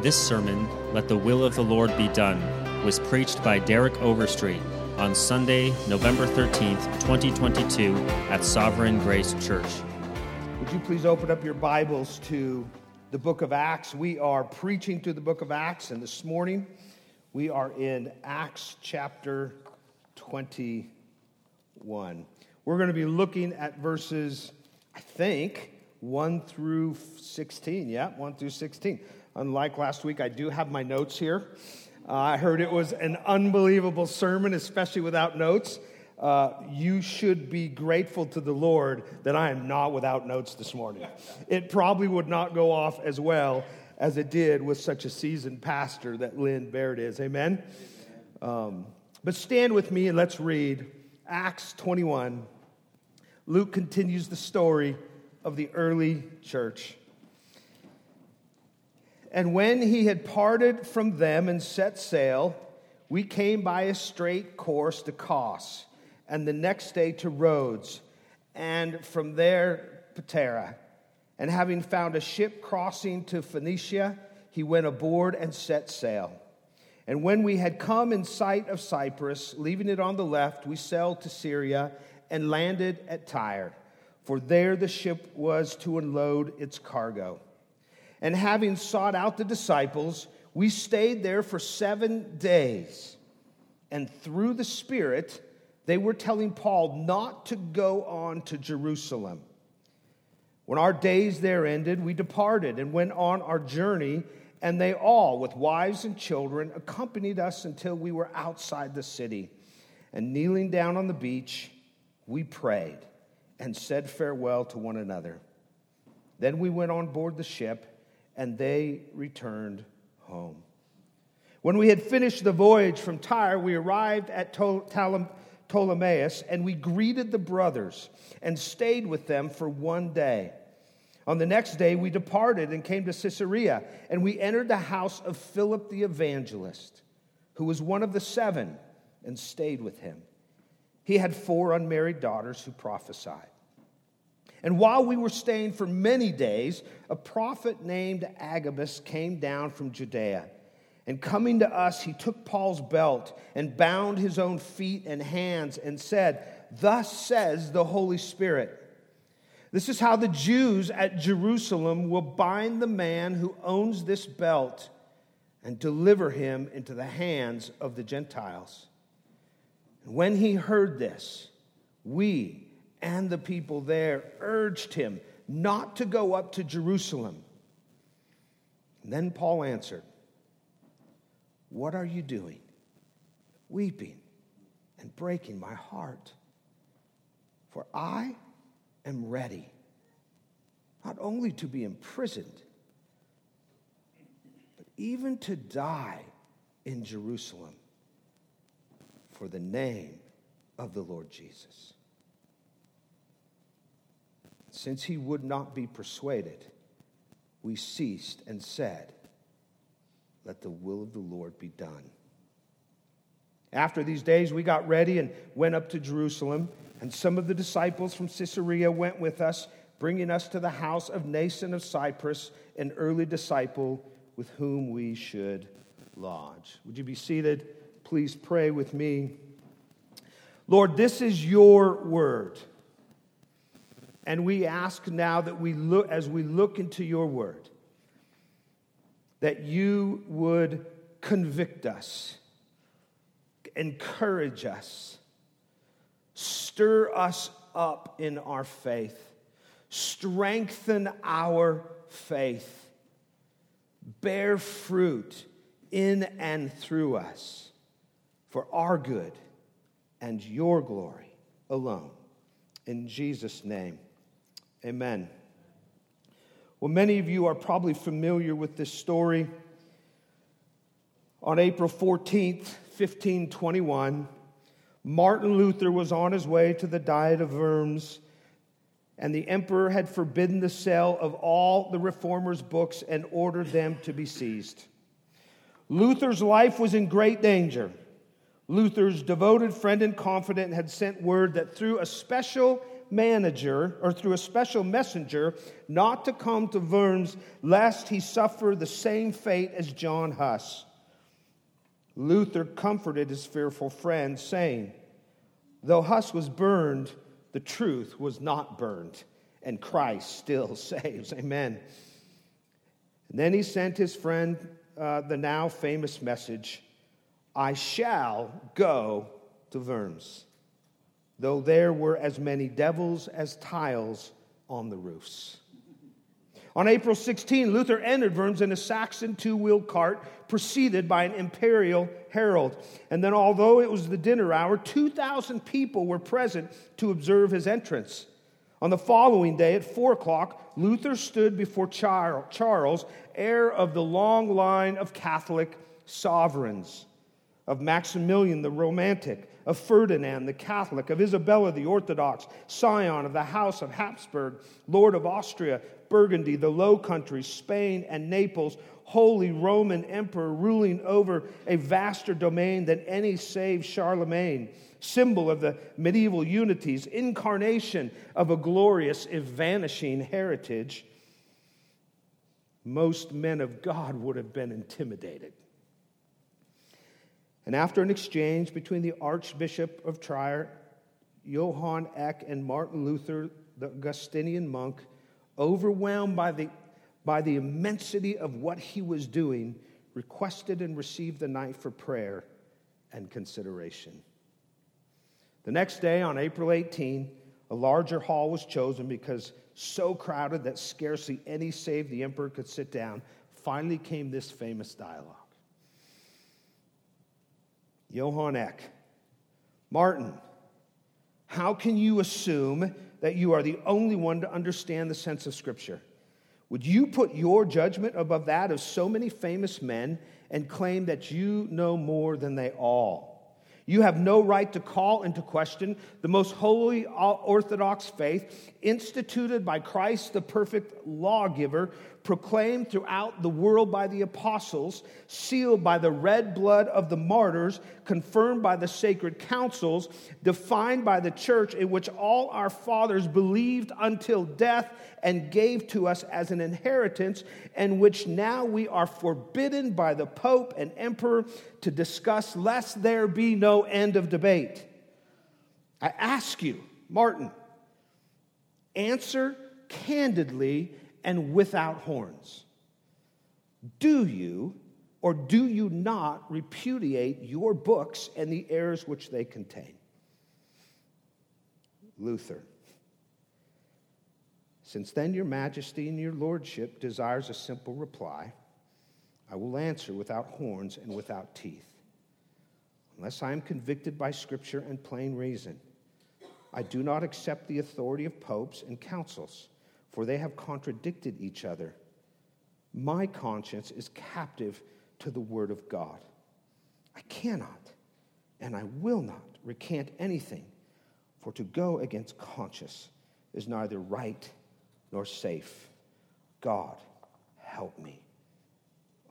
This sermon, Let the Will of the Lord Be Done, was preached by Derek Overstreet on Sunday, November 13th, 2022, at Sovereign Grace Church. Would you please open up your Bibles to the book of Acts? We are preaching through the book of Acts, and this morning we are in Acts chapter 21. We're going to be looking at verses, I think, 1 through 16. Yeah, 1 through 16. Unlike last week, I do have my notes here. Uh, I heard it was an unbelievable sermon, especially without notes. Uh, you should be grateful to the Lord that I am not without notes this morning. It probably would not go off as well as it did with such a seasoned pastor that Lynn Baird is. Amen? Um, but stand with me and let's read Acts 21. Luke continues the story of the early church. And when he had parted from them and set sail, we came by a straight course to Kos, and the next day to Rhodes, and from there Patara. And having found a ship crossing to Phoenicia, he went aboard and set sail. And when we had come in sight of Cyprus, leaving it on the left, we sailed to Syria and landed at Tyre, for there the ship was to unload its cargo. And having sought out the disciples, we stayed there for seven days. And through the Spirit, they were telling Paul not to go on to Jerusalem. When our days there ended, we departed and went on our journey, and they all, with wives and children, accompanied us until we were outside the city. And kneeling down on the beach, we prayed and said farewell to one another. Then we went on board the ship and they returned home. When we had finished the voyage from Tyre, we arrived at Ptolemais and we greeted the brothers and stayed with them for one day. On the next day, we departed and came to Caesarea, and we entered the house of Philip the evangelist, who was one of the seven, and stayed with him. He had four unmarried daughters who prophesied. And while we were staying for many days, a prophet named Agabus came down from Judea. And coming to us, he took Paul's belt and bound his own feet and hands and said, Thus says the Holy Spirit. This is how the Jews at Jerusalem will bind the man who owns this belt and deliver him into the hands of the Gentiles. And when he heard this, we, and the people there urged him not to go up to Jerusalem. And then Paul answered, What are you doing? Weeping and breaking my heart. For I am ready not only to be imprisoned, but even to die in Jerusalem for the name of the Lord Jesus. Since he would not be persuaded, we ceased and said, Let the will of the Lord be done. After these days, we got ready and went up to Jerusalem, and some of the disciples from Caesarea went with us, bringing us to the house of Mnason of Cyprus, an early disciple with whom we should lodge. Would you be seated? Please pray with me. Lord, this is your word. And we ask now that we look, as we look into your word, that you would convict us, encourage us, stir us up in our faith, strengthen our faith, bear fruit in and through us for our good and your glory alone. In Jesus' name. Amen. Well, many of you are probably familiar with this story. On April 14th, 1521, Martin Luther was on his way to the Diet of Worms, and the emperor had forbidden the sale of all the reformers' books and ordered them to be seized. Luther's life was in great danger. Luther's devoted friend and confidant had sent word that through a special manager or through a special messenger not to come to Worms lest he suffer the same fate as John Huss. Luther comforted his fearful friend, saying, Though Huss was burned, the truth was not burned, and Christ still saves. Amen. And then he sent his friend uh, the now famous message I shall go to Worms, though there were as many devils as tiles on the roofs. On April 16, Luther entered Worms in a Saxon two wheeled cart, preceded by an imperial herald. And then, although it was the dinner hour, 2,000 people were present to observe his entrance. On the following day at four o'clock, Luther stood before Charles, heir of the long line of Catholic sovereigns of Maximilian the Romantic, of Ferdinand the Catholic, of Isabella the Orthodox, scion of the House of Habsburg, Lord of Austria, Burgundy, the Low Countries, Spain, and Naples, Holy Roman Emperor ruling over a vaster domain than any save Charlemagne, symbol of the medieval unities, incarnation of a glorious, if vanishing heritage. Most men of God would have been intimidated. And after an exchange between the Archbishop of Trier, Johann Eck, and Martin Luther, the Augustinian monk, overwhelmed by the, by the immensity of what he was doing, requested and received the night for prayer and consideration. The next day, on April 18, a larger hall was chosen because so crowded that scarcely any save the emperor could sit down. Finally came this famous dialogue. Johann Eck. Martin, how can you assume that you are the only one to understand the sense of Scripture? Would you put your judgment above that of so many famous men and claim that you know more than they all? You have no right to call into question the most holy uh, Orthodox faith instituted by Christ, the perfect lawgiver, proclaimed throughout the world by the apostles, sealed by the red blood of the martyrs, confirmed by the sacred councils, defined by the church, in which all our fathers believed until death and gave to us as an inheritance, and which now we are forbidden by the Pope and Emperor to discuss, lest there be no end of debate. I ask you, Martin, answer candidly and without horns. Do you or do you not repudiate your books and the errors which they contain? Luther. Since then, your majesty and your lordship desires a simple reply. I will answer without horns and without teeth. Unless I am convicted by scripture and plain reason, I do not accept the authority of popes and councils for they have contradicted each other. My conscience is captive to the word of God. I cannot and I will not recant anything, for to go against conscience is neither right nor safe. God, help me.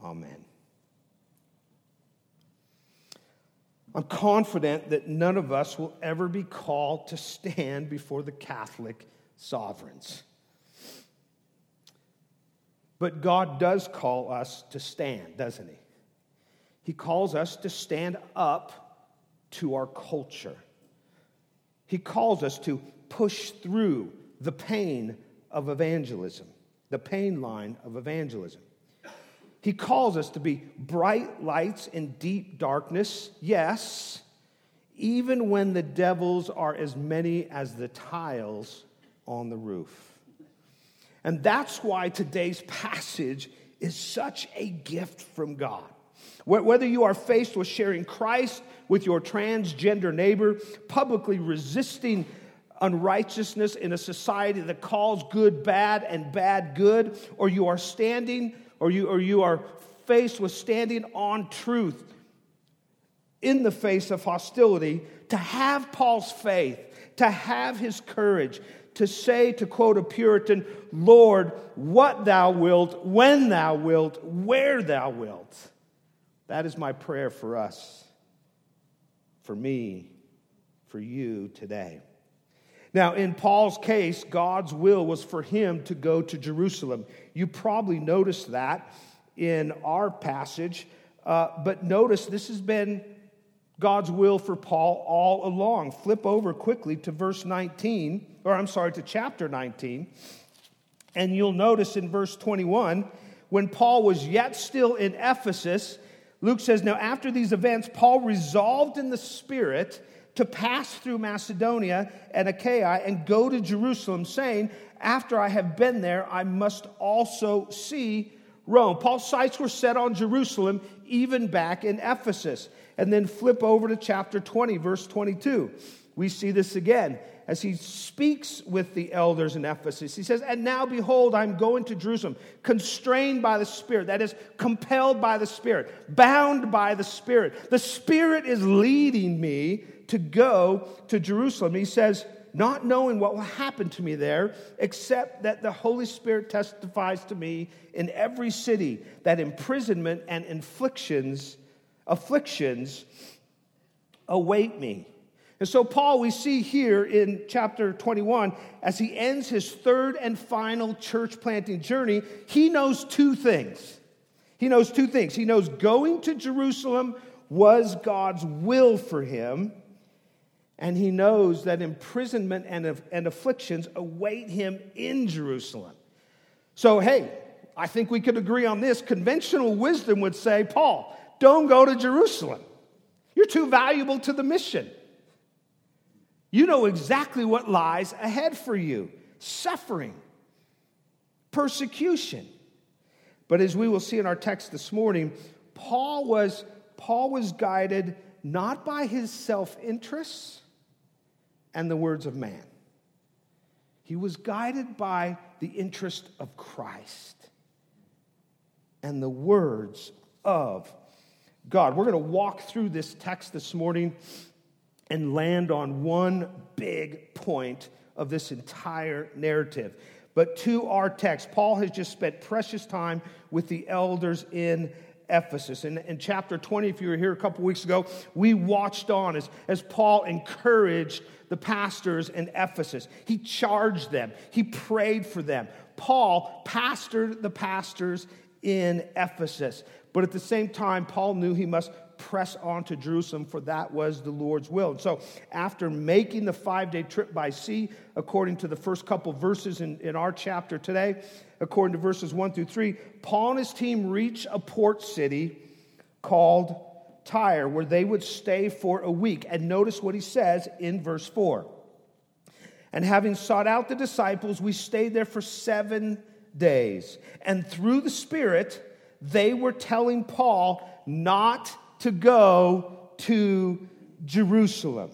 Amen. I'm confident that none of us will ever be called to stand before the Catholic sovereigns. But God does call us to stand, doesn't He? He calls us to stand up to our culture. He calls us to push through the pain of evangelism, the pain line of evangelism. He calls us to be bright lights in deep darkness, yes, even when the devils are as many as the tiles on the roof. And that's why today's passage is such a gift from God. Whether you are faced with sharing Christ with your transgender neighbor, publicly resisting unrighteousness in a society that calls good bad and bad good, or you are standing, or you, or you are faced with standing on truth in the face of hostility, to have Paul's faith, to have his courage, to say, to quote a Puritan, Lord, what thou wilt, when thou wilt, where thou wilt. That is my prayer for us, for me, for you today. Now, in Paul's case, God's will was for him to go to Jerusalem. You probably noticed that in our passage, uh, but notice this has been God's will for Paul all along. Flip over quickly to verse 19, or I'm sorry, to chapter 19, and you'll notice in verse 21 when Paul was yet still in Ephesus, Luke says, Now after these events, Paul resolved in the Spirit to pass through Macedonia and Achaia and go to Jerusalem, saying, After I have been there, I must also see Rome. Paul's sights were set on Jerusalem, even back in Ephesus. And then flip over to chapter 20, verse 22. We see this again as he speaks with the elders in Ephesus. He says, And now behold, I'm going to Jerusalem, constrained by the Spirit, that is, compelled by the Spirit, bound by the Spirit. The Spirit is leading me to go to Jerusalem. He says, not knowing what will happen to me there, except that the Holy Spirit testifies to me in every city that imprisonment and afflictions, afflictions await me. And so, Paul, we see here in chapter 21, as he ends his third and final church planting journey, he knows two things. He knows two things. He knows going to Jerusalem was God's will for him, and he knows that imprisonment and, and afflictions await him in Jerusalem. So, hey, I think we could agree on this. Conventional wisdom would say, Paul, don't go to Jerusalem. You're too valuable to the mission. You know exactly what lies ahead for you suffering, persecution. But as we will see in our text this morning, Paul was, Paul was guided not by his self interests and the words of man, he was guided by the interest of Christ and the words of God. We're going to walk through this text this morning and land on one big point of this entire narrative. But to our text, Paul has just spent precious time with the elders in Ephesus. In, in chapter 20, if you were here a couple weeks ago, we watched on as, as Paul encouraged the pastors in Ephesus. He charged them, he prayed for them. Paul pastored the pastors in Ephesus. But at the same time, Paul knew he must press on to Jerusalem, for that was the Lord's will. And so, after making the five day trip by sea, according to the first couple verses in, in our chapter today, according to verses one through three, Paul and his team reach a port city called Tyre, where they would stay for a week. And notice what he says in verse four. And having sought out the disciples, we stayed there for seven days. And through the Spirit, they were telling Paul not to go to Jerusalem.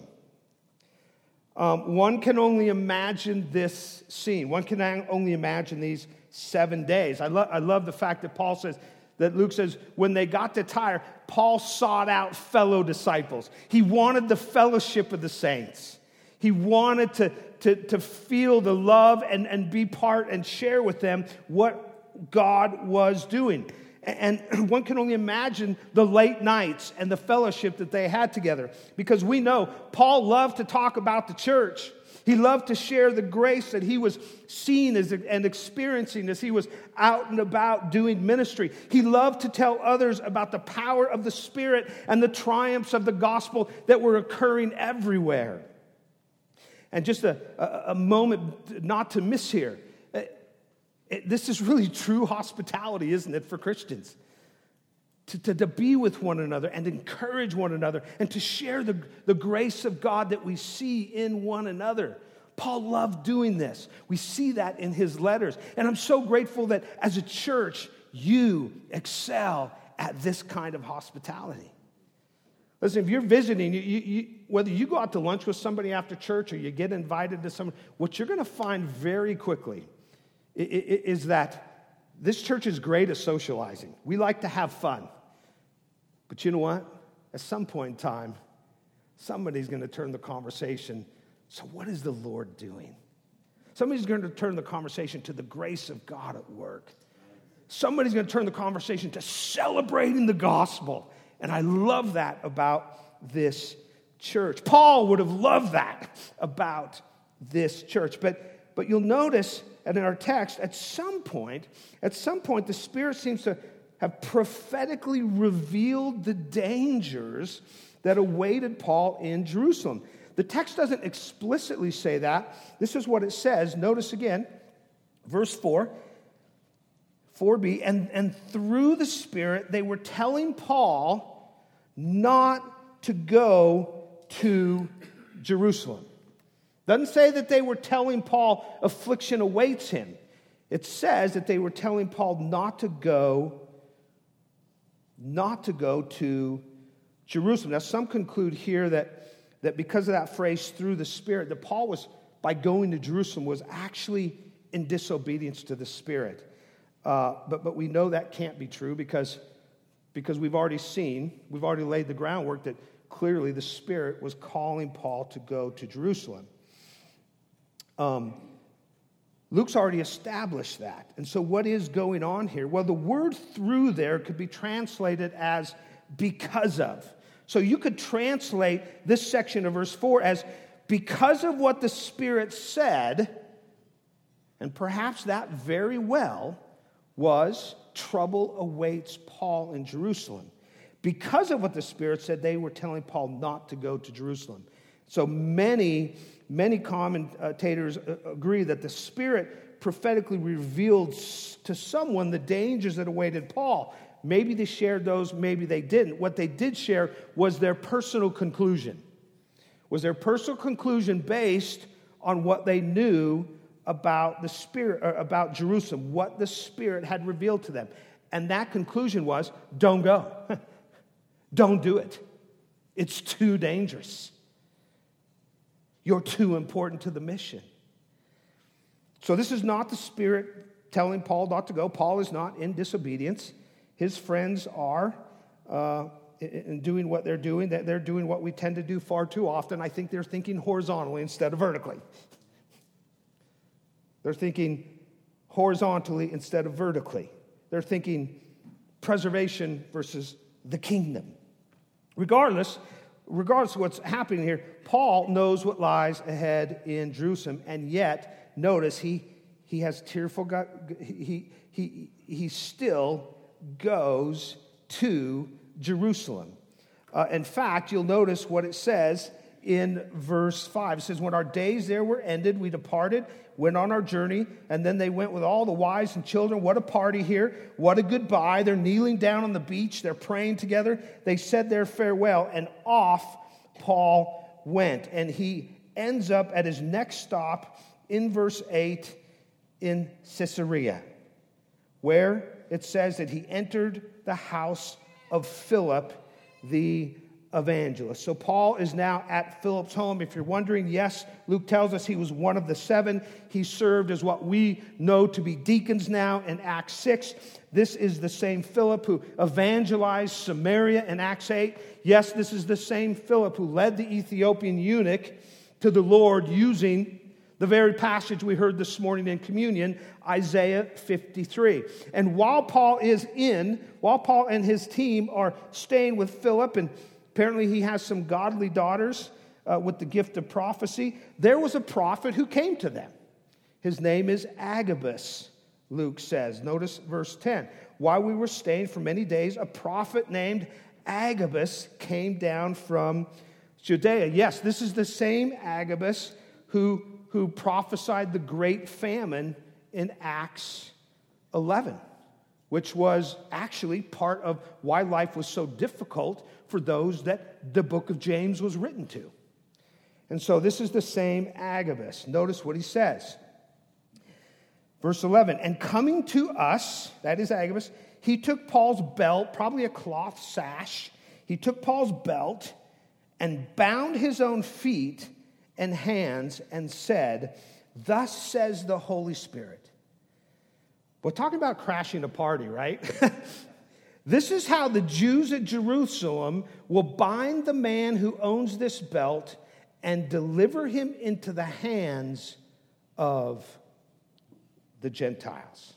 Um, one can only imagine this scene. One can only imagine these seven days. I, lo- I love the fact that Paul says, that Luke says, when they got to Tyre, Paul sought out fellow disciples. He wanted the fellowship of the saints. He wanted to, to, to feel the love and, and be part and share with them what God was doing. And one can only imagine the late nights and the fellowship that they had together. Because we know Paul loved to talk about the church. He loved to share the grace that he was seeing and experiencing as he was out and about doing ministry. He loved to tell others about the power of the Spirit and the triumphs of the gospel that were occurring everywhere. And just a, a, a moment not to miss here it, this is really true hospitality, isn't it, for Christians? To, to, to, be with one another and encourage one another and to share the, the grace of God that we see in one another. Paul loved doing this. We see that in his letters. And I'm so grateful that as a church, you excel at this kind of hospitality. Listen, if you're visiting, you, you, whether you go out to lunch with somebody after church or you get invited to someone, what you're going to find very quickly is that this church is great at socializing. We like to have fun. But you know what? At some point in time, somebody's going to turn the conversation. So, what is the Lord doing? Somebody's going to turn the conversation to the grace of God at work. Somebody's going to turn the conversation to celebrating the gospel. And I love that about this church. Paul would have loved that about this church. But, but you'll notice and in our text, at some point, at some point, the Spirit seems to have prophetically revealed the dangers that awaited Paul in Jerusalem. The text doesn't explicitly say that. This is what it says. Notice again, verse 4, 4b, and, and through the Spirit, they were telling Paul not to go to Jerusalem. Doesn't say that they were telling Paul affliction awaits him. It says that they were telling Paul not to go, not to go to Jerusalem. Now, some conclude here that, that because of that phrase through the Spirit, that Paul was, by going to Jerusalem, was actually in disobedience to the Spirit. Uh, but, but we know that can't be true because, because we've already seen, we've already laid the groundwork that clearly the Spirit was calling Paul to go to Jerusalem. Um, Luke's already established that. And so, what is going on here? Well, the word through there could be translated as because of. So, you could translate this section of verse 4 as because of what the Spirit said, and perhaps that very well was trouble awaits Paul in Jerusalem. Because of what the Spirit said, they were telling Paul not to go to Jerusalem. So many many commentators uh, agree that the Spirit prophetically revealed to someone the dangers that awaited Paul. Maybe they shared those, maybe they didn't. What they did share was their personal conclusion. Was their personal conclusion based on what they knew about the Spirit, about Jerusalem, what the Spirit had revealed to them. And that conclusion was don't go. don't do it. It's too dangerous. You're too important to the mission. So, this is not the Spirit telling Paul not to go. Paul is not in disobedience. His friends are uh, in doing what they're doing. That they're doing what we tend to do far too often. I think they're thinking horizontally instead of vertically. They're thinking horizontally instead of vertically. They're thinking preservation versus the kingdom. Regardless, regardless of what's happening here, Paul knows what lies ahead in Jerusalem, and yet, notice he, he has tearful, he, he, he still goes to Jerusalem. Uh, in fact, you'll notice what it says in verse 5. It says, When our days there were ended, we departed, went on our journey, and then they went with all the wives and children. What a party here. What a goodbye. They're kneeling down on the beach, they're praying together. They said their farewell, and off Paul went. And he ends up at his next stop in verse 8 in Caesarea, where it says that he entered the house of Philip the evangelist. So Paul is now at Philip's home. If you're wondering, yes, Luke tells us he was one of the seven. He served as what we know to be deacons now in Acts 6. This is the same Philip who evangelized Samaria in Acts 8. Yes, this is the same Philip who led the Ethiopian eunuch to the Lord using the very passage we heard this morning in communion, Isaiah 53. And while Paul is in, while Paul and his team are staying with Philip and Apparently, he has some godly daughters uh, with the gift of prophecy. There was a prophet who came to them. His name is Agabus, Luke says. Notice verse 10. While we were staying for many days, a prophet named Agabus came down from Judea. Yes, this is the same Agabus who, who prophesied the great famine in Acts 11 which was actually part of why life was so difficult for those that the book of James was written to. And so this is the same Agabus. Notice what he says. Verse 11, and coming to us, that is Agabus, he took Paul's belt, probably a cloth sash. He took Paul's belt and bound his own feet and hands and said, Thus says the Holy Spirit we're talking about crashing a party, right? this is how the Jews at Jerusalem will bind the man who owns this belt and deliver him into the hands of the Gentiles.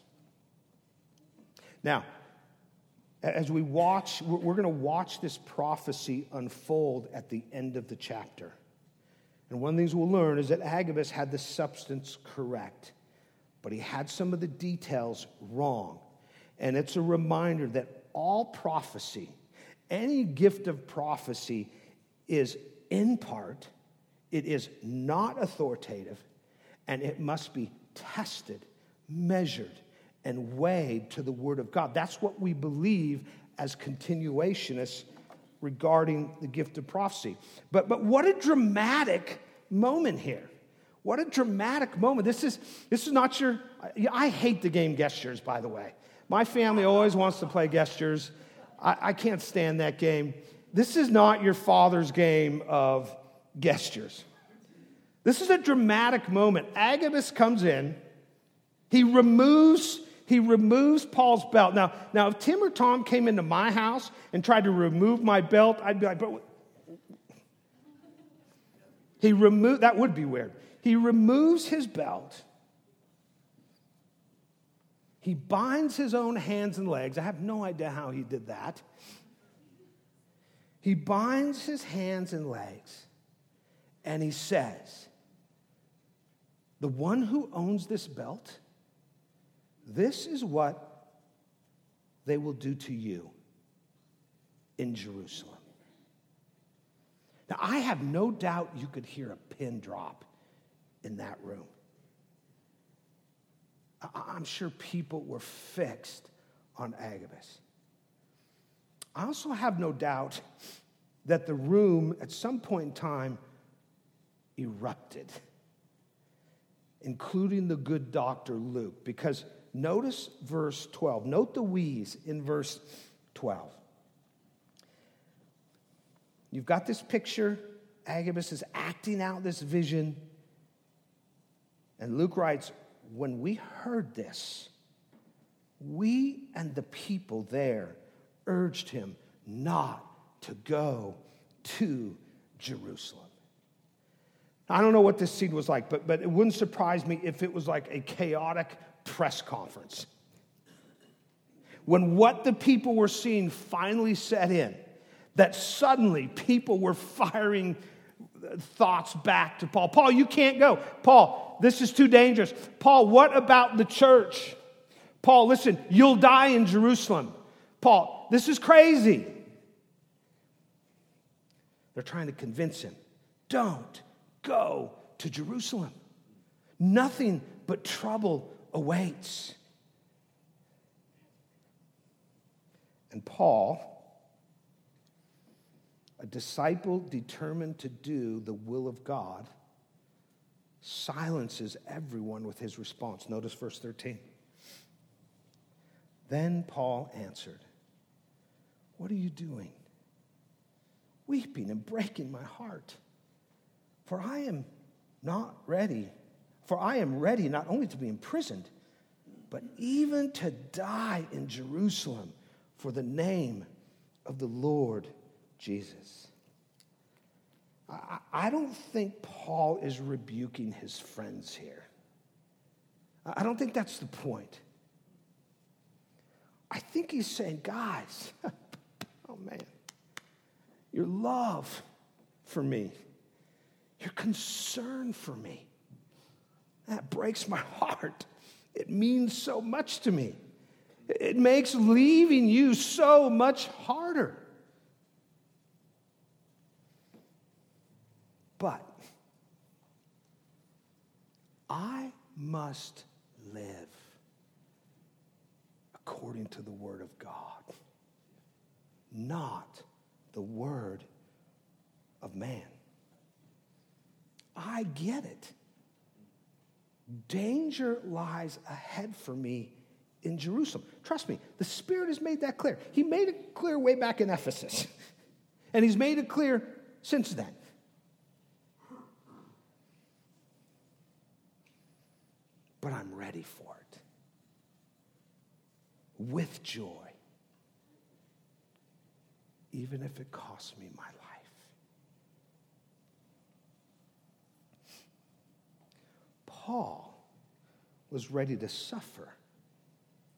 Now, as we watch, we're going to watch this prophecy unfold at the end of the chapter. And one of the things we'll learn is that Agabus had the substance correct, but he had some of the details wrong. And it's a reminder that all prophecy, any gift of prophecy, is in part, it is not authoritative, and it must be tested, measured, and weighed to the Word of God. That's what we believe as continuationists regarding the gift of prophecy. But, but what a dramatic moment here. What a dramatic moment. This is, this is not your, I hate the game gestures, by the way. My family always wants to play gestures. I, I can't stand that game. This is not your father's game of gestures. This is a dramatic moment. Agabus comes in, he removes he removes Paul's belt. Now, now if Tim or Tom came into my house and tried to remove my belt, I'd be like, but he removed that would be weird. He removes his belt. He binds his own hands and legs. I have no idea how he did that. He binds his hands and legs and he says, The one who owns this belt this is what they will do to you in Jerusalem. Now, I have no doubt you could hear a pin drop in that room. I'm sure people were fixed on Agabus. I also have no doubt that the room at some point in time erupted, including the good doctor Luke, because Notice verse 12. Note the wheeze in verse 12. You've got this picture. Agabus is acting out this vision. And Luke writes, When we heard this, we and the people there urged him not to go to Jerusalem. I don't know what this scene was like, but, but it wouldn't surprise me if it was like a chaotic press conference. When what the people were seeing finally set in, that suddenly people were firing thoughts back to Paul. Paul, you can't go. Paul, this is too dangerous. Paul, what about the church? Paul, listen, you'll die in Jerusalem. Paul, this is crazy. They're trying to convince him don't go to Jerusalem. Nothing but trouble awaits. And Paul, a disciple determined to do the will of God, silences everyone with his response. Notice verse 13. Then Paul answered, What are you doing? Weeping and breaking my heart, for I am not ready for I am ready not only to be imprisoned, but even to die in Jerusalem for the name of the Lord Jesus. I, don't think Paul is rebuking his friends here. I don't think that's the point. I think he's saying, guys, oh man, your love for me, your concern for me, that breaks my heart. It means so much to me. It makes leaving you so much harder. But I must live according to the Word of God, not the Word of man. I get it. Danger lies ahead for me in Jerusalem. Trust me, the Spirit has made that clear. He made it clear way back in Ephesus, and He's made it clear since then. But I'm ready for it with joy, even if it costs me my life. Paul was ready to suffer,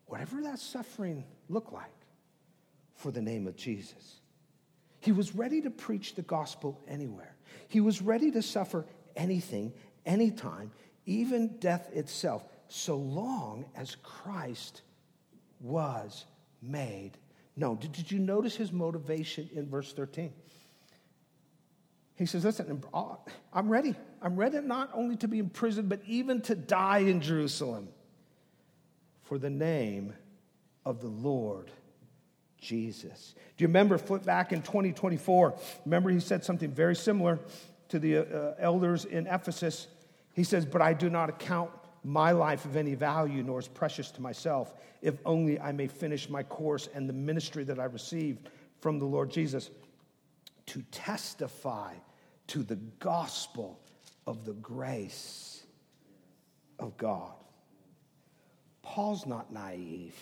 whatever that suffering looked like, for the name of Jesus. He was ready to preach the gospel anywhere. He was ready to suffer anything, anytime, even death itself, so long as Christ was made known. Did, did you notice his motivation in verse 13? He says, Listen, I'm ready. I'm ready not only to be imprisoned, but even to die in Jerusalem for the name of the Lord Jesus. Do you remember, foot back in 2024? Remember, he said something very similar to the uh, elders in Ephesus. He says, But I do not account my life of any value, nor is precious to myself, if only I may finish my course and the ministry that I received from the Lord Jesus to testify to the gospel of the grace of God. Paul's not naive.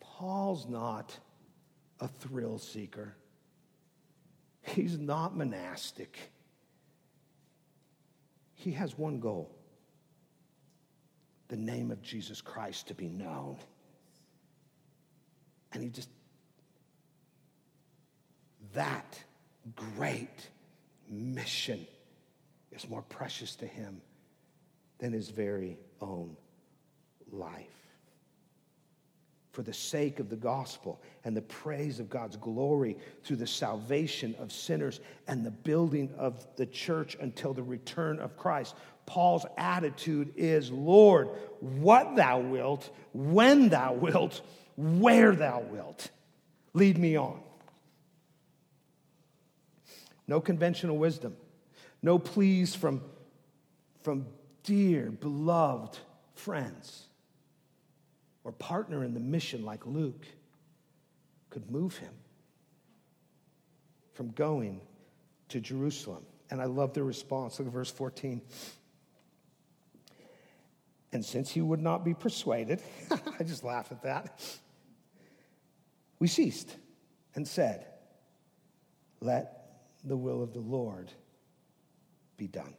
Paul's not a thrill seeker. He's not monastic. He has one goal the name of Jesus Christ to be known. And he just, that great mission is more precious to him than his very own life. For the sake of the gospel and the praise of God's glory through the salvation of sinners and the building of the church until the return of Christ. Paul's attitude is Lord, what thou wilt, when thou wilt, where thou wilt, lead me on. No conventional wisdom, no pleas from, from dear, beloved friends or partner in the mission like Luke could move him from going to Jerusalem. And I love the response. Look at verse 14. And since he would not be persuaded, I just laugh at that, we ceased and said, Let the will of the Lord be done.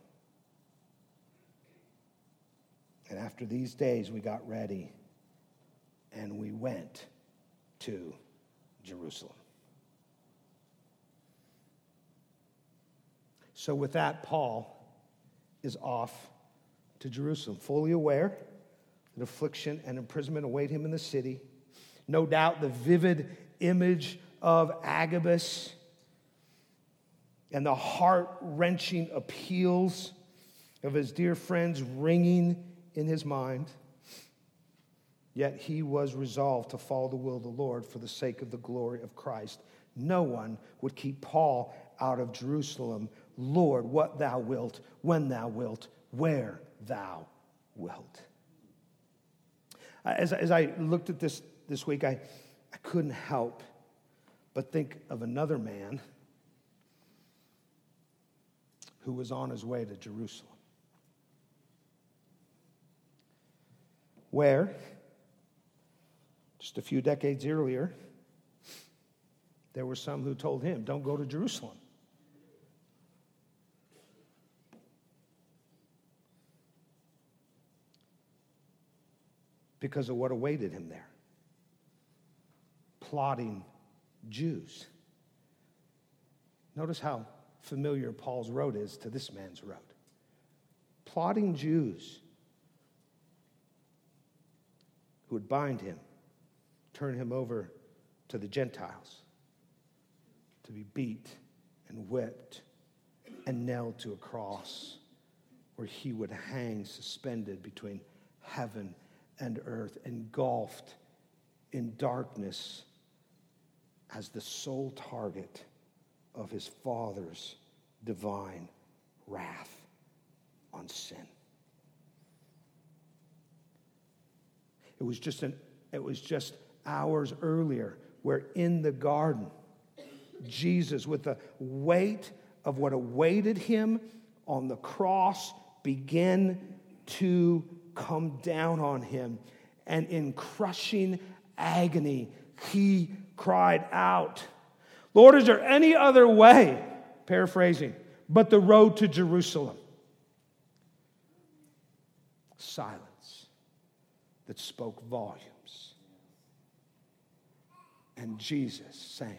And after these days, we got ready and we went to Jerusalem. So, with that, Paul is off to Jerusalem, fully aware that affliction and imprisonment await him in the city. No doubt the vivid image of Agabus and the heart wrenching appeals of his dear friends ringing in his mind. Yet he was resolved to follow the will of the Lord for the sake of the glory of Christ. No one would keep Paul out of Jerusalem. Lord, what thou wilt, when thou wilt, where thou wilt. As, as I looked at this this week, I, I couldn't help but think of another man who was on his way to Jerusalem. Where, just a few decades earlier, there were some who told him, Don't go to Jerusalem. Because of what awaited him there. Plotting Jews. Notice how familiar Paul's road is to this man's road. Plotting Jews who would bind him, turn him over to the Gentiles to be beat and whipped and nailed to a cross where he would hang suspended between heaven and earth, engulfed in darkness as the sole target of his Father's divine wrath on sin. It was just an it was just hours earlier where in the garden Jesus with the weight of what awaited him on the cross began to come down on him and in crushing agony he cried out Lord, is there any other way? Paraphrasing, but the road to Jerusalem. Silence that spoke volumes. And Jesus saying,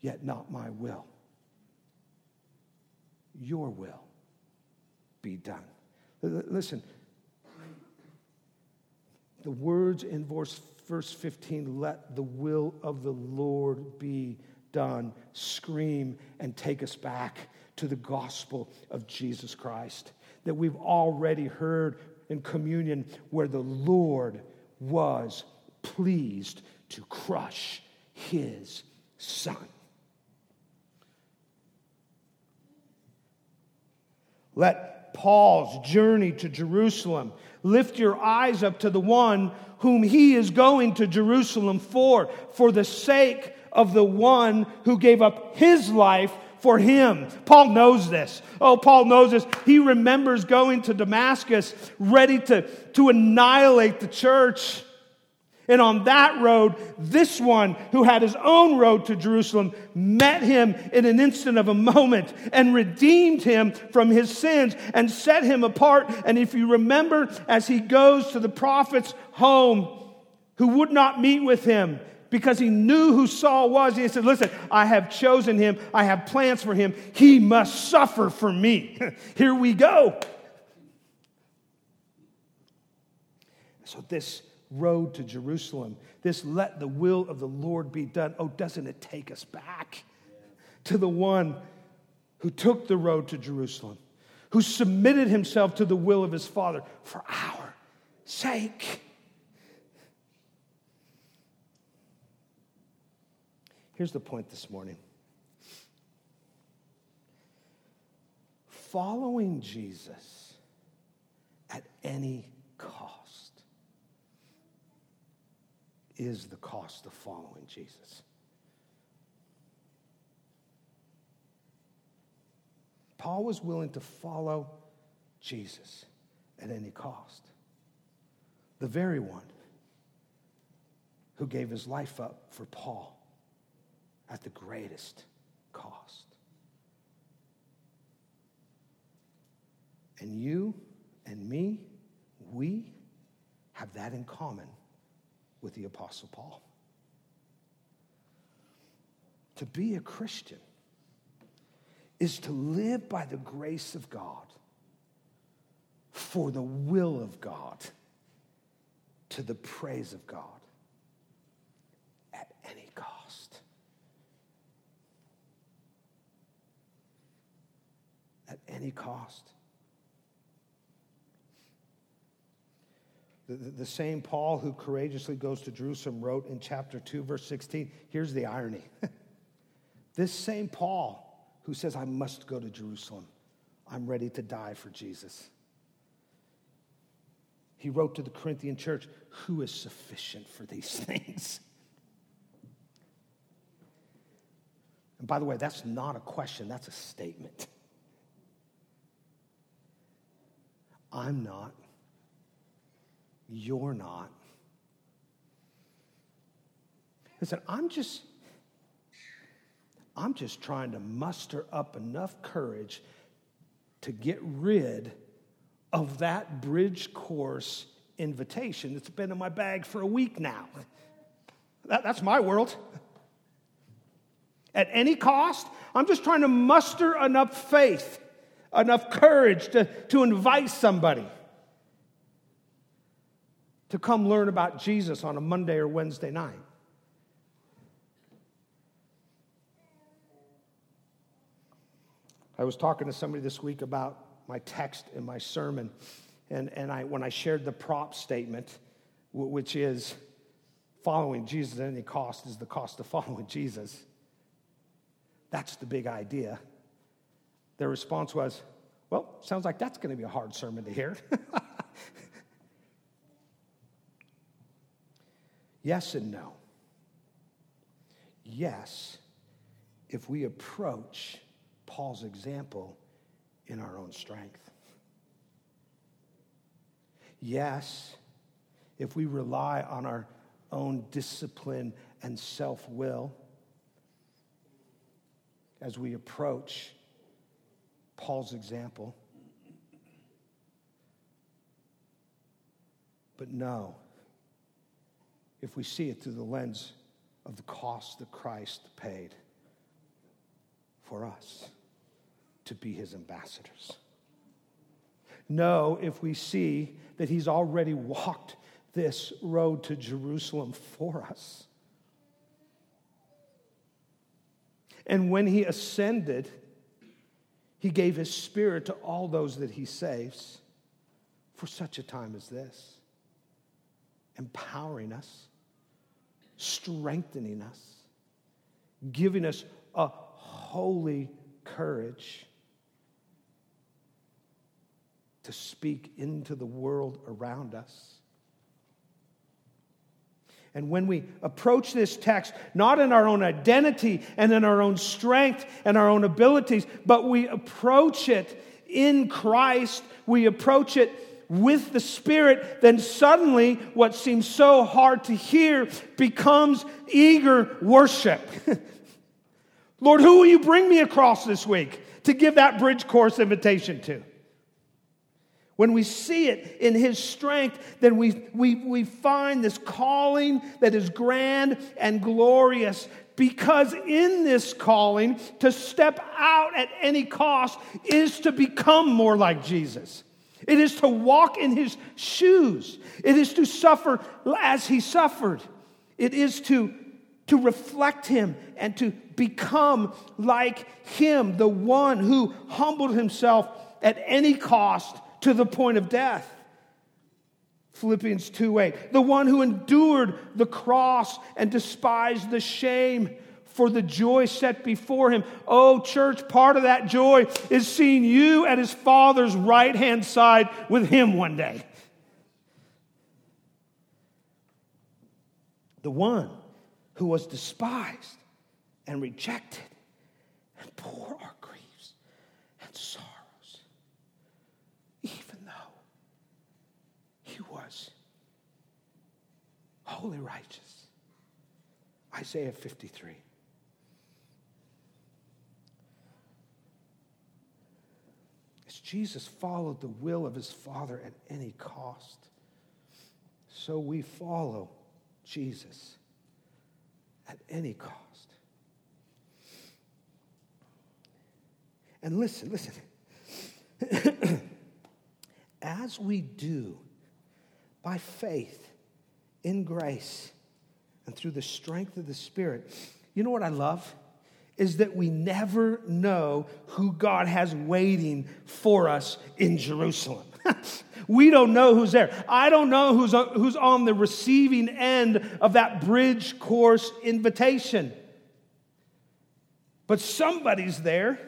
Yet not my will, your will be done. Listen, the words in verse, verse 15, let the will of the Lord be done, scream and take us back to the gospel of Jesus Christ that we've already heard in communion where the Lord was pleased to crush his son. Let Paul's journey to Jerusalem lift your eyes up to the one whom he is going to Jerusalem for, for the sake of the one who gave up his life for him. Paul knows this. Oh, Paul knows this. He remembers going to Damascus ready to, to annihilate the church. And on that road, this one who had his own road to Jerusalem met him in an instant of a moment and redeemed him from his sins and set him apart. And if you remember, as he goes to the prophet's home, who would not meet with him because he knew who Saul was, he said, Listen, I have chosen him, I have plans for him. He must suffer for me. Here we go. So, this road to Jerusalem, this let the will of the Lord be done. Oh, doesn't it take us back to the one who took the road to Jerusalem, who submitted himself to the will of his Father for our sake? Here's the point this morning. Following Jesus at any cost is the cost of following Jesus. Paul was willing to follow Jesus at any cost. The very one who gave his life up for Paul at the greatest cost. And you and me, we have that in common with the Apostle Paul. To be a Christian is to live by the grace of God for the will of God to the praise of God at any cost. At any cost. The, the, same Paul who courageously goes to Jerusalem wrote in chapter 2, verse 16. Here's the irony. this same Paul who says, I must go to Jerusalem, I'm ready to die for Jesus. He wrote to the Corinthian church, Who is sufficient for these things? And by the way, that's not a question, that's a statement. I'm not. You're not. Listen, I'm just, I'm just trying to muster up enough courage to get rid of that bridge course invitation that's been in my bag for a week now. That, that's my world. At any cost, I'm just trying to muster enough faith, enough courage to, to invite somebody to come learn about Jesus on a Monday or Wednesday night. I was talking to somebody this week about my text and my sermon, and, and I, when I shared the prop statement, which is following Jesus at any cost is the cost of following Jesus. That's the big idea. Their response was, Well, sounds like that's going to be a hard sermon to hear. Yes and no. Yes, if we approach Paul's example in our own strength. Yes, if we rely on our own discipline and self will as we approach Paul's example. But no if we see it through the lens of the cost that Christ paid for us to be his ambassadors. Know if we see that he's already walked this road to Jerusalem for us. And when he ascended, he gave his spirit to all those that he saves for such a time as this, empowering us, strengthening us, giving us a holy courage to speak into the world around us. And when we approach this text, not in our own identity and in our own strength and our own abilities, but we approach it in Christ, we approach it with the Spirit, then suddenly what seems so hard to hear becomes eager worship. Lord, who will you bring me across this week to give that bridge course invitation to? When we see it in his strength, then we, we, we find this calling that is grand and glorious. Because in this calling, to step out at any cost is to become more like Jesus. It is to walk in his shoes. It is to suffer as he suffered. It is to, to reflect him and to become like him, the one who humbled himself at any cost to the point of death. Philippians 2 8. The one who endured the cross and despised the shame for the joy set before him. Oh, church, part of that joy is seeing you at his father's right hand side with him one day. The one who was despised and rejected and bore our griefs and sorrows even though he was Holy righteous. Isaiah 53. Jesus followed the will of his Father at any cost, so we follow Jesus at any cost. And listen, listen. As we do by faith, in grace and through the strength of the Spirit. You know what I love? Is that we never know who God has waiting for us in Jerusalem. we don't know who's there. I don't know who's, who's on the receiving end of that bridge course invitation. But somebody's there.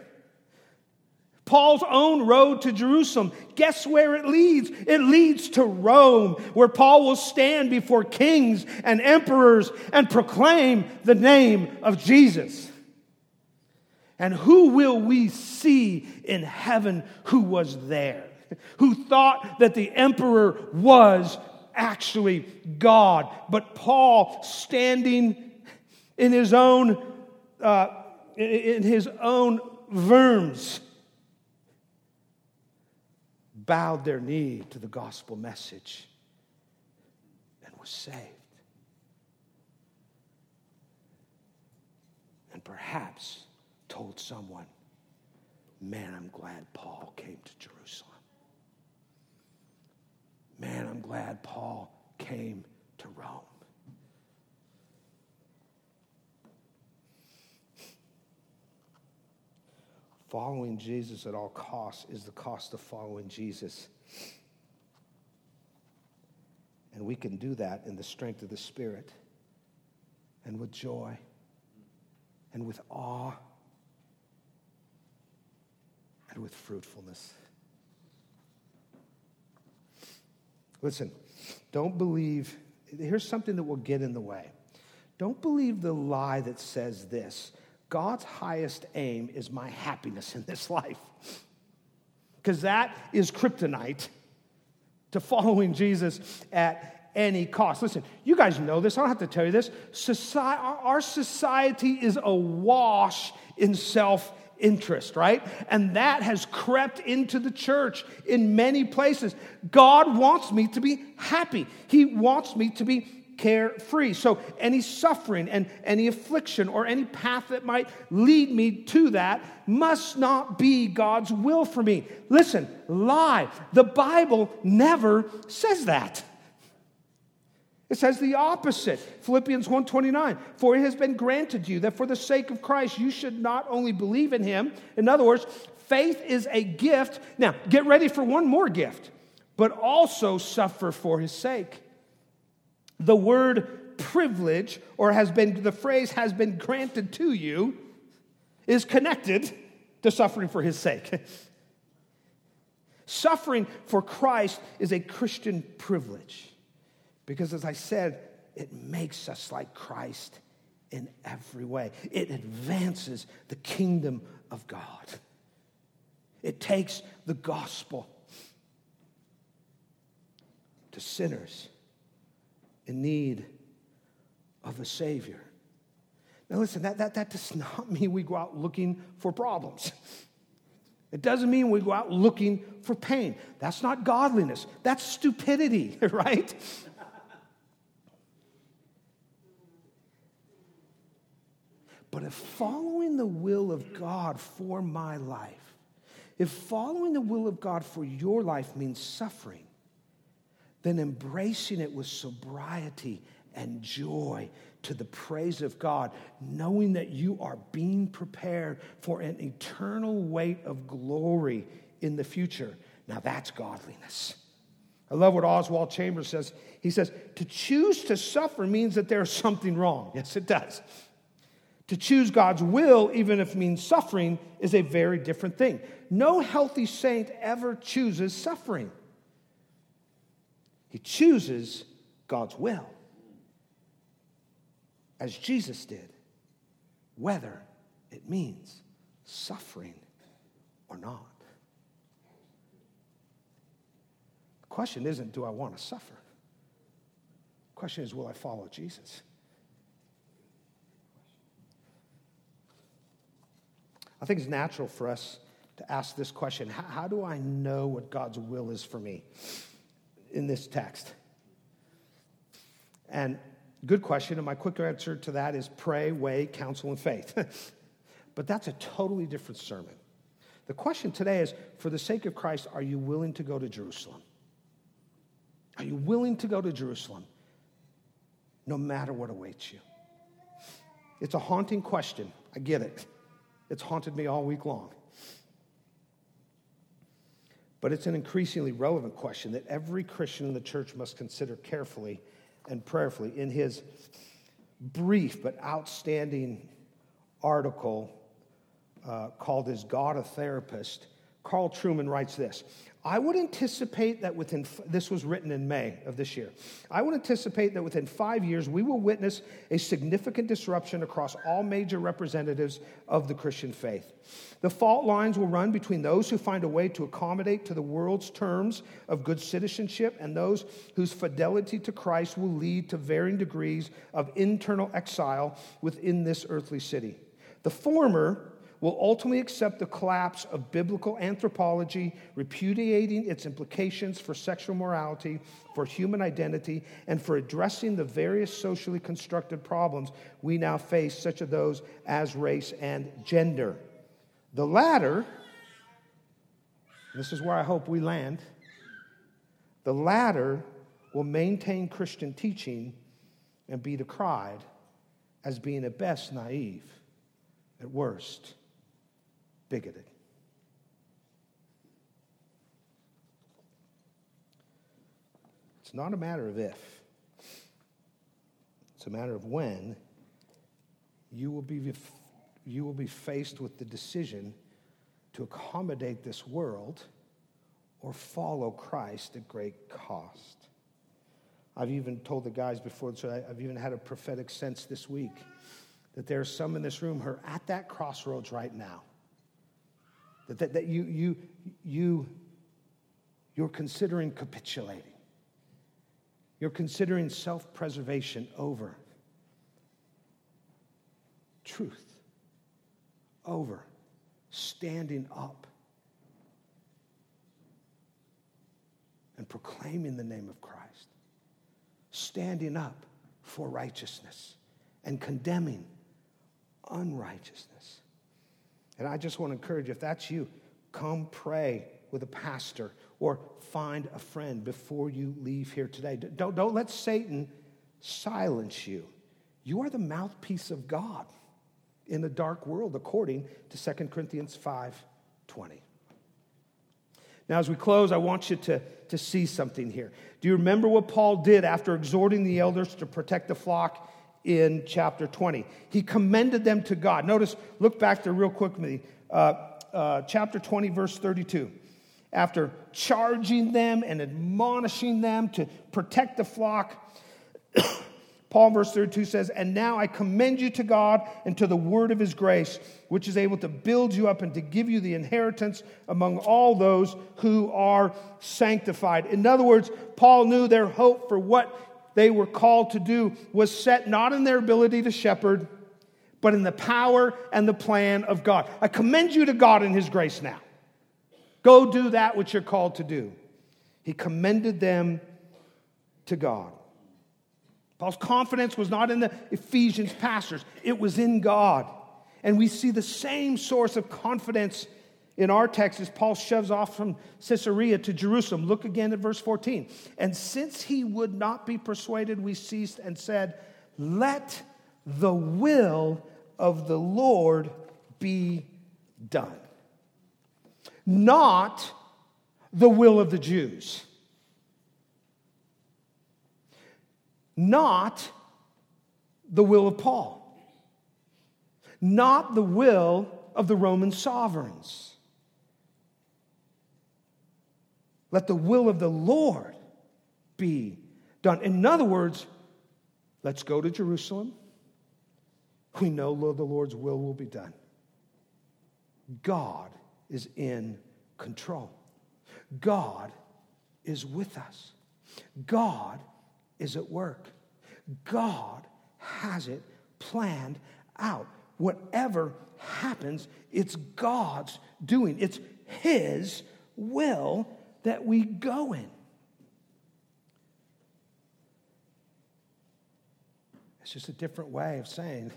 Paul's own road to Jerusalem. Guess where it leads? It leads to Rome, where Paul will stand before kings and emperors and proclaim the name of Jesus. And who will we see in heaven who was there? Who thought that the emperor was actually God? But Paul, standing in his own, uh, in his own verms, bowed their knee to the gospel message and was saved. And perhaps told someone, Man, I'm glad Paul came to Jerusalem. Man, I'm glad Paul came to Rome. Following Jesus at all costs is the cost of following Jesus. And we can do that in the strength of the Spirit and with joy and with awe and with fruitfulness. Listen, don't believe, here's something that will get in the way. Don't believe the lie that says this God's highest aim is my happiness in this life. Because that is kryptonite to following Jesus at any cost. Listen, you guys know this. I don't have to tell you this. Society, our society is awash in self interest, right? And that has crept into the church in many places. God wants me to be happy, He wants me to be carefree. So any suffering and any affliction or any path that might lead me to that must not be God's will for me. Listen, lie. The Bible never says that. It says the opposite. Philippians 1:29, for it has been granted you that for the sake of Christ you should not only believe in him, in other words, faith is a gift. Now, get ready for one more gift, but also suffer for his sake. The word privilege or has been the phrase has been granted to you is connected to suffering for his sake. suffering for Christ is a Christian privilege. Because as I said, it makes us like Christ in every way. It advances the kingdom of God. It takes the gospel to sinners in need of a Savior. Now, listen, that, that, that does not mean we go out looking for problems. It doesn't mean we go out looking for pain. That's not godliness, that's stupidity, right? But if following the will of God for my life, if following the will of God for your life means suffering, then embracing it with sobriety and joy to the praise of God, knowing that you are being prepared for an eternal weight of glory in the future. Now that's godliness. I love what Oswald Chambers says. He says, To choose to suffer means that there's something wrong. Yes, it does. To choose God's will, even if it means suffering, is a very different thing. No healthy saint ever chooses suffering, he chooses God's will, as Jesus did, whether it means suffering or not. The question isn't, do I want to suffer? The question is, will I follow Jesus? I think it's natural for us to ask this question how, how do I know what God's will is for me in this text? And good question. And my quick answer to that is pray, weigh, counsel, and faith. but that's a totally different sermon. The question today is for the sake of Christ, are you willing to go to Jerusalem? Are you willing to go to Jerusalem no matter what awaits you? It's a haunting question. I get it. It's haunted me all week long. But it's an increasingly relevant question that every Christian in the church must consider carefully and prayerfully. In his brief but outstanding article uh, called Is God a Therapist? Carl Trueman writes this I would anticipate that within, this was written in May of this year. I would anticipate that within five years, we will witness a significant disruption across all major representatives of the Christian faith. The fault lines will run between those who find a way to accommodate to the world's terms of good citizenship and those whose fidelity to Christ will lead to varying degrees of internal exile within this earthly city. The former will ultimately accept the collapse of biblical anthropology, repudiating its implications for sexual morality, for human identity, and for addressing the various socially constructed problems we now face, such as those as race and gender. The latter, this is where I hope we land, the latter will maintain Christian teaching and be decried as being at best naive, at worst bigoted. It's not a matter of if, it's a matter of when you will be, you will be faced with the decision to accommodate this world or follow Christ at great cost. I've even told the guys before, so I've even had a prophetic sense this week that there are some in this room who are at that crossroads right now. That, that, that you, you, you, you're considering capitulating. You're considering self preservation over truth, over standing up and proclaiming the name of Christ, standing up for righteousness and condemning unrighteousness. And I just want to encourage you if that's you, come pray with a pastor or find a friend before you leave here today. Don't, don't let Satan silence you. You are the mouthpiece of God in a dark world, according to 2 Corinthians 5 20. Now, as we close, I want you to, to see something here. Do you remember what Paul did after exhorting the elders to protect the flock in chapter 20? He commended them to God. Notice, look back there real quickly. Uh, uh, chapter 20, verse 32. After charging them and admonishing them to protect the flock, Paul, verse 32 says, And now I commend you to God and to the word of his grace, which is able to build you up and to give you the inheritance among all those who are sanctified. In other words, Paul knew their hope for what they were called to do was set not in their ability to shepherd, but in the power and the plan of God. I commend you to God in his grace now. Go do that which you're called to do. He commended them to God. Paul's confidence was not in the Ephesians pastors, it was in God. And we see the same source of confidence in our text as Paul shoves off from Caesarea to Jerusalem. Look again at verse 14. And since he would not be persuaded, we ceased and said, Let the will of the Lord be done. Not the will of the Jews. not the will of Paul, not the will of the Roman sovereigns. Let the will of the Lord be done. In other words, let's go to Jerusalem. We know the Lord's will will be done. God is in control. God is with us. God is at work. God has it planned out. Whatever happens, it's God's doing. It's His will that we go in. It's just a different way of saying,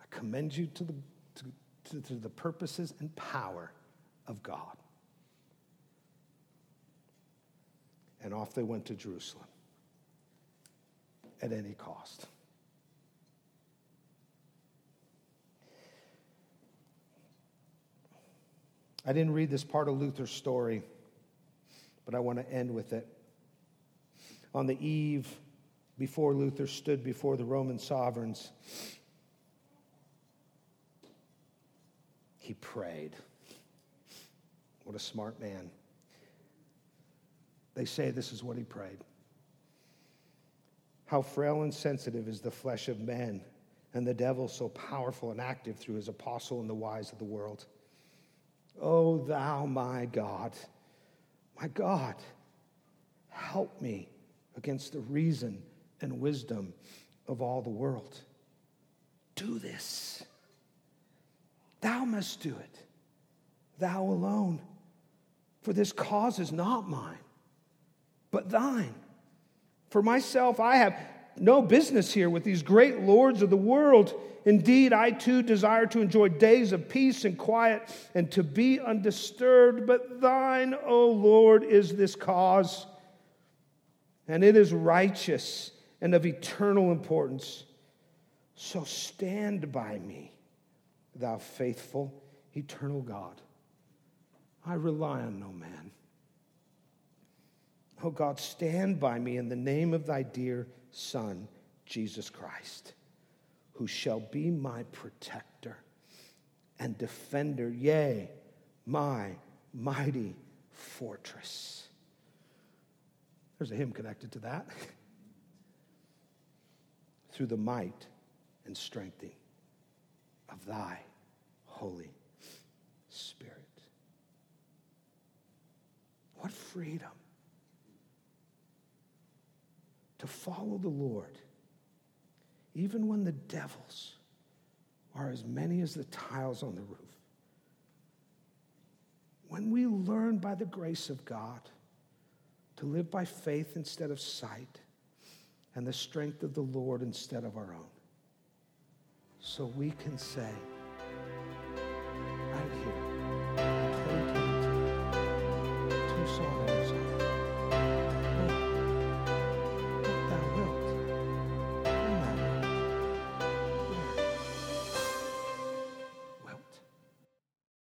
I commend you to the, to, to, to the purposes and power of God. And off they went to Jerusalem at any cost. I didn't read this part of Luther's story, but I want to end with it. On the eve before Luther stood before the Roman sovereigns, he prayed. What a smart man. They say this is what he prayed. How frail and sensitive is the flesh of men, and the devil so powerful and active through his apostle and the wise of the world. O oh, thou, my God, my God, help me against the reason and wisdom of all the world. Do this. Thou must do it, thou alone. For this cause is not mine, but thine. For myself, I have no business here with these great lords of the world. Indeed, I too desire to enjoy days of peace and quiet and to be undisturbed. But thine, O Lord, is this cause, and it is righteous and of eternal importance. So stand by me, thou faithful, eternal God. I rely on no man. Oh God, stand by me in the name of thy dear Son, Jesus Christ, who shall be my protector and defender, yea, my mighty fortress. There's a hymn connected to that. Through the might and strengthening of thy Holy Spirit. What freedom to follow the Lord, even when the devils are as many as the tiles on the roof. When we learn by the grace of God to live by faith instead of sight, and the strength of the Lord instead of our own. So we can say,